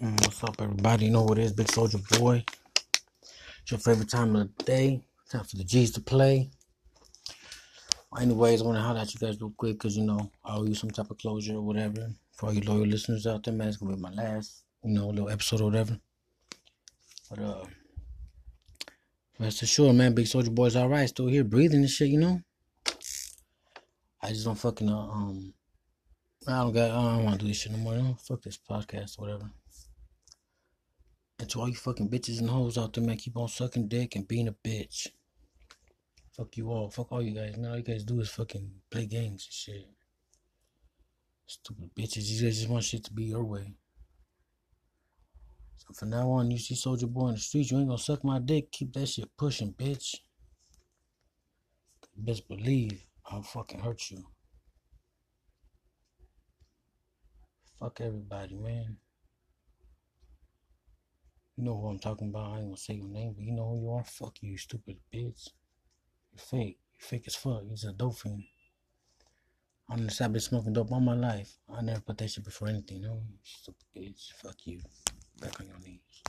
Mm, what's up, everybody? You know what it is, Big Soldier Boy. It's your favorite time of the day. Time for the G's to play. Anyways, I want to holler at you guys real quick because, you know, I owe you some type of closure or whatever. For all you loyal listeners out there, man, it's going to be my last, you know, little episode or whatever. But, uh, rest assured, man, Big Soldier Boy's all right. Still here breathing and shit, you know? I just don't fucking, uh, um, I don't got, I don't want to do this shit no more. You know? Fuck this podcast or whatever. And to all you fucking bitches and hoes out there, man, keep on sucking dick and being a bitch. Fuck you all. Fuck all you guys, Now you guys do is fucking play games and shit. Stupid bitches. You guys just want shit to be your way. So from now on, you see Soldier Boy in the streets, you ain't gonna suck my dick. Keep that shit pushing, bitch. Best believe I'll fucking hurt you. Fuck everybody, man. You know who I'm talking about. I ain't gonna say your name, but you know who you are. Fuck you, you stupid bitch. You're fake. You're fake as fuck. You're just a dope fiend. Honestly, I've been smoking dope all my life. I never put that shit before anything, you know? Stupid bitch. Fuck you. Back on your knees.